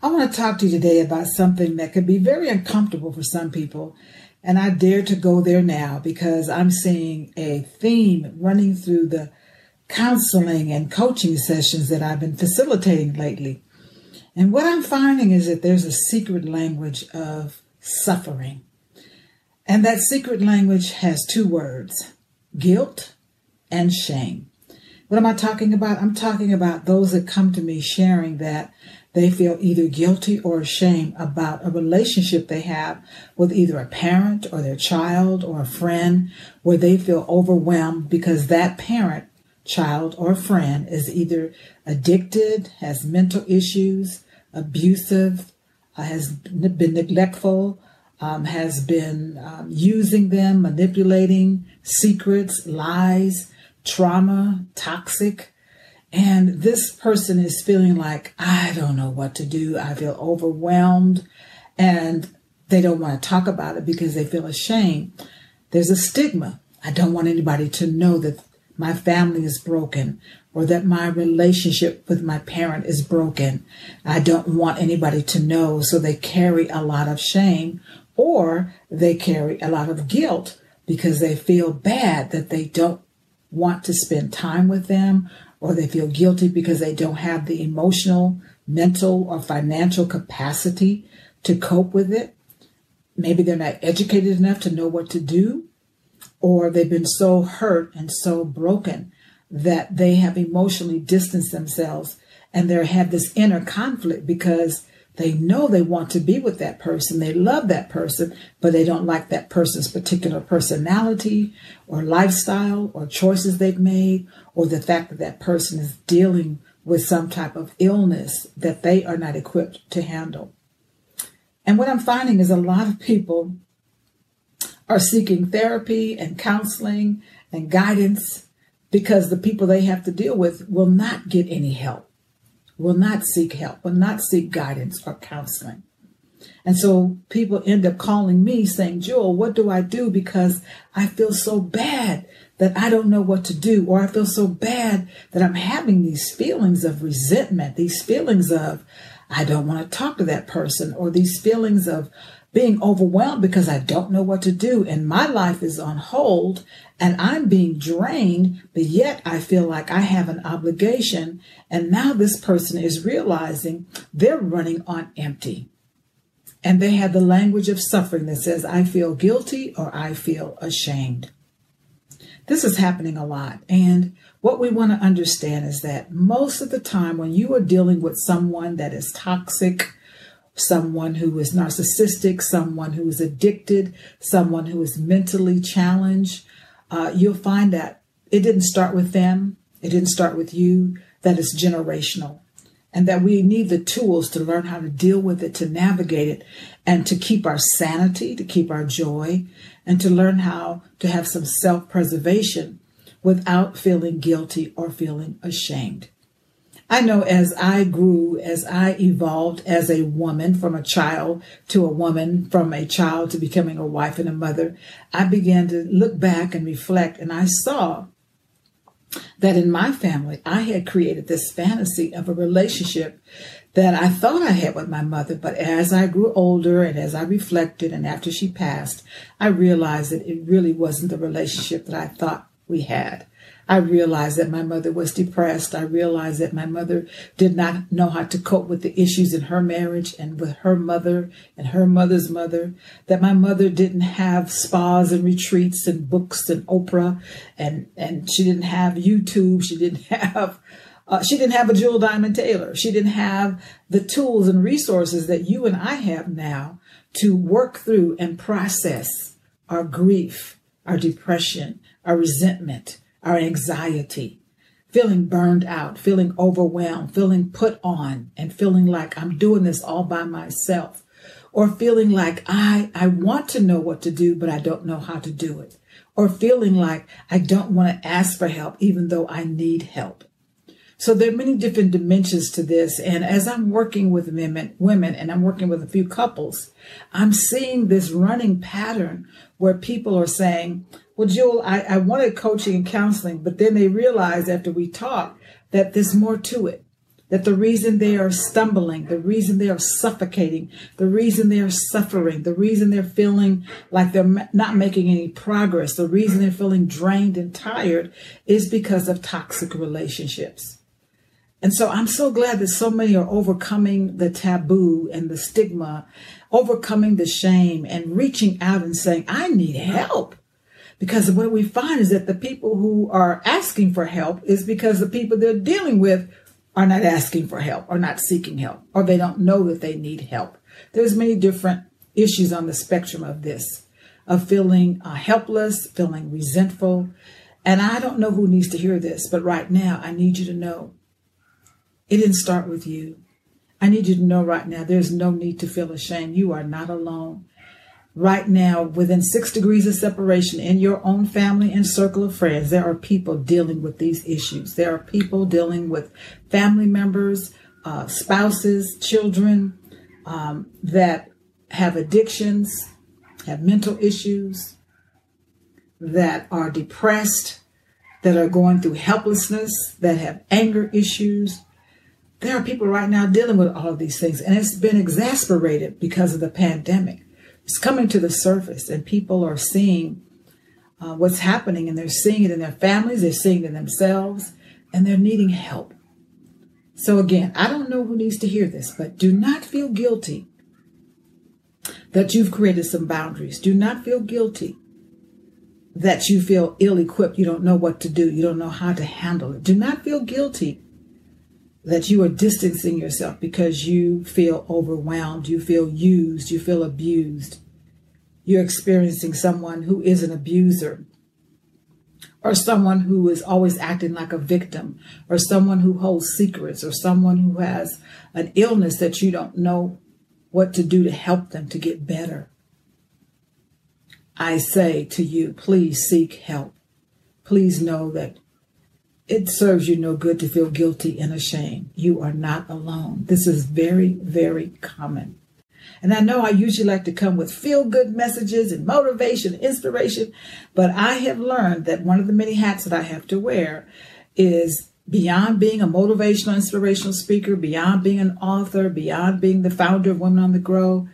I want to talk to you today about something that could be very uncomfortable for some people. And I dare to go there now because I'm seeing a theme running through the counseling and coaching sessions that I've been facilitating lately. And what I'm finding is that there's a secret language of suffering. And that secret language has two words guilt and shame. What am I talking about? I'm talking about those that come to me sharing that they feel either guilty or ashamed about a relationship they have with either a parent or their child or a friend where they feel overwhelmed because that parent, child, or friend is either addicted, has mental issues, abusive, uh, has been neglectful, um, has been um, using them, manipulating secrets, lies, trauma, toxic. And this person is feeling like, I don't know what to do. I feel overwhelmed. And they don't want to talk about it because they feel ashamed. There's a stigma. I don't want anybody to know that my family is broken or that my relationship with my parent is broken. I don't want anybody to know. So they carry a lot of shame or they carry a lot of guilt because they feel bad that they don't want to spend time with them or they feel guilty because they don't have the emotional, mental, or financial capacity to cope with it. Maybe they're not educated enough to know what to do, or they've been so hurt and so broken that they have emotionally distanced themselves and they have this inner conflict because they know they want to be with that person. They love that person, but they don't like that person's particular personality or lifestyle or choices they've made or the fact that that person is dealing with some type of illness that they are not equipped to handle. And what I'm finding is a lot of people are seeking therapy and counseling and guidance because the people they have to deal with will not get any help will not seek help, will not seek guidance or counseling. And so people end up calling me saying, Jewel, what do I do? Because I feel so bad that I don't know what to do, or I feel so bad that I'm having these feelings of resentment, these feelings of, I don't want to talk to that person, or these feelings of being overwhelmed because I don't know what to do and my life is on hold and I'm being drained, but yet I feel like I have an obligation. And now this person is realizing they're running on empty. And they have the language of suffering that says, I feel guilty or I feel ashamed. This is happening a lot. And what we want to understand is that most of the time when you are dealing with someone that is toxic, someone who is narcissistic, someone who is addicted, someone who is mentally challenged, uh, you'll find that it didn't start with them, it didn't start with you, that it's generational. And that we need the tools to learn how to deal with it, to navigate it, and to keep our sanity, to keep our joy, and to learn how to have some self preservation without feeling guilty or feeling ashamed. I know as I grew, as I evolved as a woman from a child to a woman, from a child to becoming a wife and a mother, I began to look back and reflect and I saw that in my family, I had created this fantasy of a relationship that I thought I had with my mother. But as I grew older and as I reflected and after she passed, I realized that it really wasn't the relationship that I thought we had. I realized that my mother was depressed. I realized that my mother did not know how to cope with the issues in her marriage and with her mother and her mother's mother. That my mother didn't have spas and retreats and books and Oprah and, and she didn't have YouTube. She didn't have uh, she didn't have a Jewel Diamond Taylor. She didn't have the tools and resources that you and I have now to work through and process our grief, our depression, our resentment, our anxiety, feeling burned out, feeling overwhelmed, feeling put on, and feeling like I'm doing this all by myself, or feeling like I, I want to know what to do, but I don't know how to do it, or feeling like I don't want to ask for help, even though I need help. So there are many different dimensions to this. And as I'm working with women, women, and I'm working with a few couples, I'm seeing this running pattern where people are saying, well, Jewel, I, I wanted coaching and counseling, but then they realized after we talked that there's more to it. that the reason they are stumbling, the reason they are suffocating, the reason they are suffering, the reason they're feeling like they're not making any progress, the reason they're feeling drained and tired is because of toxic relationships. And so I'm so glad that so many are overcoming the taboo and the stigma, overcoming the shame and reaching out and saying, I need help. Because what we find is that the people who are asking for help is because the people they're dealing with are not asking for help or not seeking help or they don't know that they need help. There's many different issues on the spectrum of this, of feeling uh, helpless, feeling resentful. And I don't know who needs to hear this, but right now I need you to know it didn't start with you. I need you to know right now there's no need to feel ashamed. You are not alone right now within six degrees of separation in your own family and circle of friends there are people dealing with these issues. There are people dealing with family members uh, spouses children um, that have addictions have mental issues that are depressed that are going through helplessness that have anger issues. There are people right now dealing with all of these things and it's been exasperated because of the pandemic it's coming to the surface and people are seeing uh, what's happening and they're seeing it in their families, they're seeing it in themselves, and they're needing help. So, again, I don't know who needs to hear this, but do not feel guilty that you've created some boundaries. Do not feel guilty that you feel ill equipped. You don't know what to do. You don't know how to handle it. Do not feel guilty that you are distancing yourself because you feel overwhelmed, you feel used, you feel abused. You're experiencing someone who is an abuser, or someone who is always acting like a victim, or someone who holds secrets, or someone who has an illness that you don't know what to do to help them to get better. I say to you, please seek help. Please know that it serves you no good to feel guilty and ashamed. You are not alone. This is very, very common. And I know I usually like to come with feel good messages and motivation, inspiration, but I have learned that one of the many hats that I have to wear is beyond being a motivational, inspirational speaker, beyond being an author, beyond being the founder of Women on the Grow,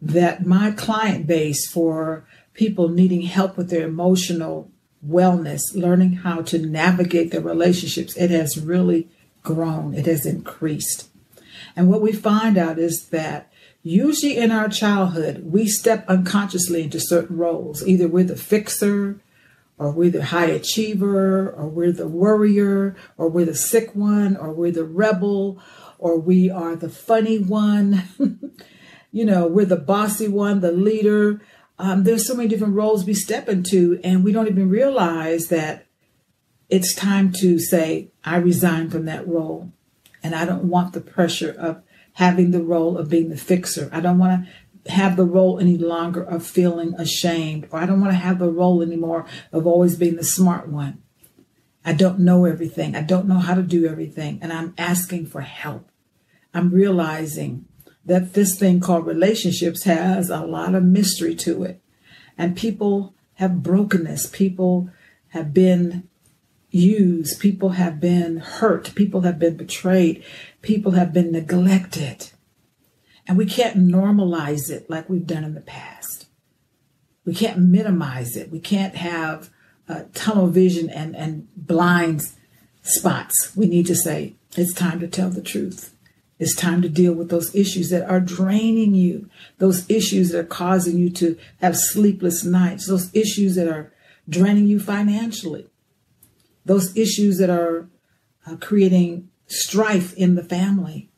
that my client base for people needing help with their emotional wellness, learning how to navigate the relationships, it has really grown, it has increased. And what we find out is that usually in our childhood, we step unconsciously into certain roles. Either we're the fixer, or we're the high achiever, or we're the worrier, or we're the sick one, or we're the rebel, or we are the funny one. you know, we're the bossy one, the leader. Um, there's so many different roles we step into, and we don't even realize that it's time to say, I resign from that role. And I don't want the pressure of having the role of being the fixer. I don't want to have the role any longer of feeling ashamed, or I don't want to have the role anymore of always being the smart one. I don't know everything. I don't know how to do everything. And I'm asking for help. I'm realizing that this thing called relationships has a lot of mystery to it. And people have brokenness, people have been used, people have been hurt, people have been betrayed, people have been neglected. And we can't normalize it like we've done in the past. We can't minimize it. We can't have uh, tunnel vision and, and blind spots. We need to say, it's time to tell the truth. It's time to deal with those issues that are draining you, those issues that are causing you to have sleepless nights, those issues that are draining you financially, those issues that are uh, creating strife in the family.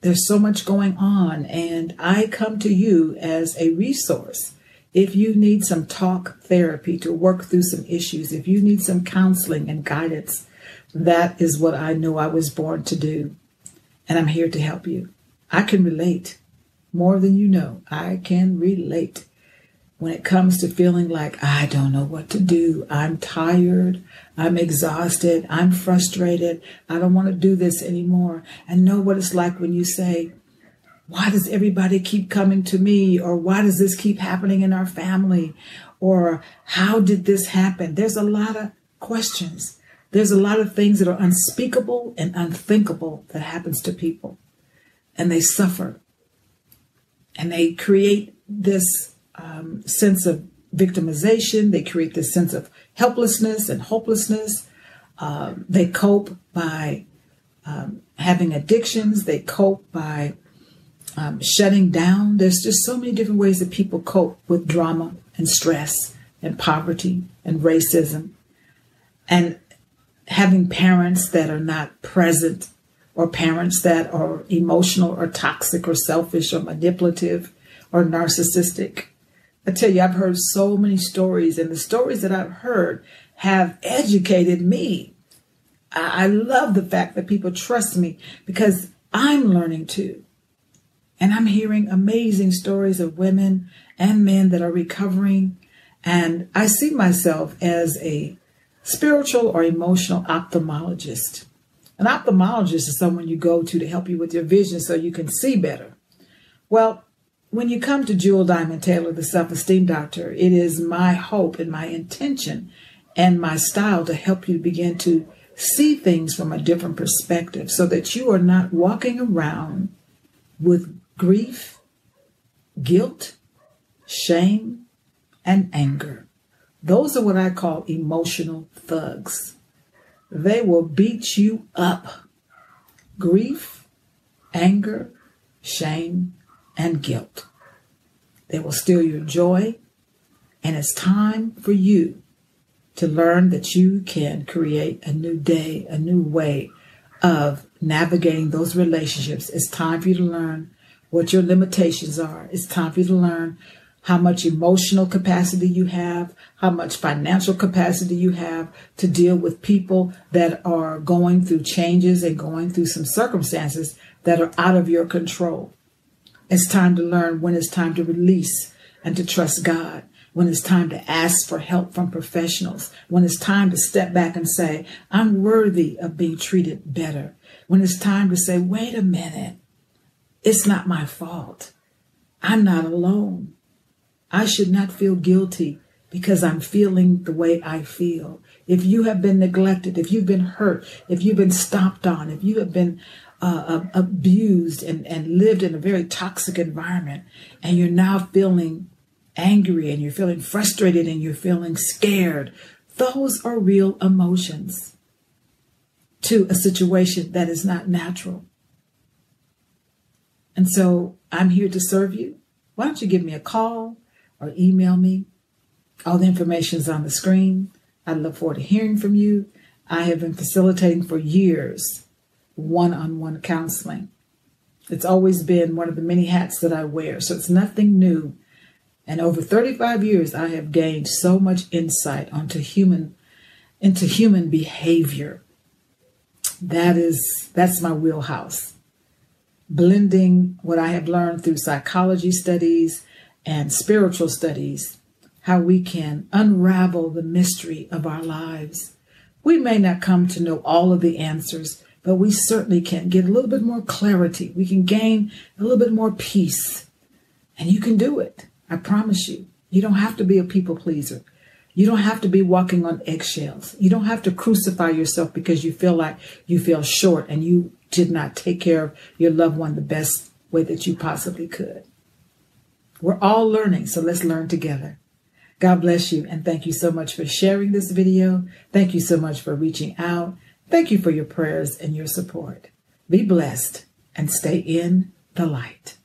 There's so much going on, and I come to you as a resource. If you need some talk therapy to work through some issues, if you need some counseling and guidance, that is what I know I was born to do and I'm here to help you. I can relate more than you know. I can relate when it comes to feeling like I don't know what to do. I'm tired. I'm exhausted. I'm frustrated. I don't want to do this anymore. And know what it's like when you say, why does everybody keep coming to me? Or why does this keep happening in our family? Or how did this happen? There's a lot of questions There's a lot of things that are unspeakable and unthinkable that happens to people, and they suffer, and they create this um, sense of victimization. They create this sense of helplessness and hopelessness. Um, they cope by um, having addictions. They cope by um, shutting down. There's just so many different ways that people cope with drama and stress and poverty and racism. And having parents that are not present or parents that are emotional or toxic or selfish or manipulative or narcissistic. I tell you, I've heard so many stories, and the stories that I've heard have educated me. I love the fact that people trust me because I'm learning too. And I'm hearing amazing stories of women and men that are recovering. And I see myself as a spiritual or emotional ophthalmologist. An ophthalmologist is someone you go to to help you with your vision so you can see better. Well, when you come to Jewel Diamond Taylor, the self esteem doctor, it is my hope and my intention and my style to help you begin to see things from a different perspective so that you are not walking around with grief, guilt, shame, and anger. Those are what I call emotional thugs. They will beat you up. Grief, anger, shame, and guilt. They will steal your joy, and it's time for you to learn that you can create a new day, a new way of navigating those relationships. It's time for you to learn what your limitations are. It's time for you to learn how much emotional capacity you have, how much financial capacity you have to deal with people that are going through changes and going through some circumstances that are out of your control. It's time to learn when it's time to release and to trust God, when it's time to ask for help from professionals, when it's time to step back and say, I'm worthy of being treated better, when it's time to say, wait a minute, it's not my fault. I'm not alone. I should not feel guilty because I'm feeling the way I feel. If you have been neglected, if you've been hurt, if you've been stomped on, if you have been uh, abused and, and lived in a very toxic environment, and you're now feeling angry and you're feeling frustrated and you're feeling scared, those are real emotions to a situation that is not natural. And so I'm here to serve you. Why don't you give me a call or email me? All the information is on the screen. I look forward to hearing from you. I have been facilitating for years one on one counseling. It's always been one of the many hats that I wear, so it's nothing new. And over 35 years, I have gained so much insight onto human, into human behavior. That is, that's my wheelhouse blending what I have learned through psychology studies and spiritual studies, how we can unravel the mystery of our lives. We may not come to know all of the answers, but we certainly can get a little bit more clarity. We can gain a little bit more peace. And you can do it. I promise you. You don't have to be a people pleaser. You don't have to be walking on eggshells. You don't have to crucify yourself because you feel like you feel short and you did not take care of your loved one the best way that you possibly could. We're all learning, so let's learn together. God bless you and thank you so much for sharing this video. Thank you so much for reaching out. Thank you for your prayers and your support. Be blessed and stay in the light.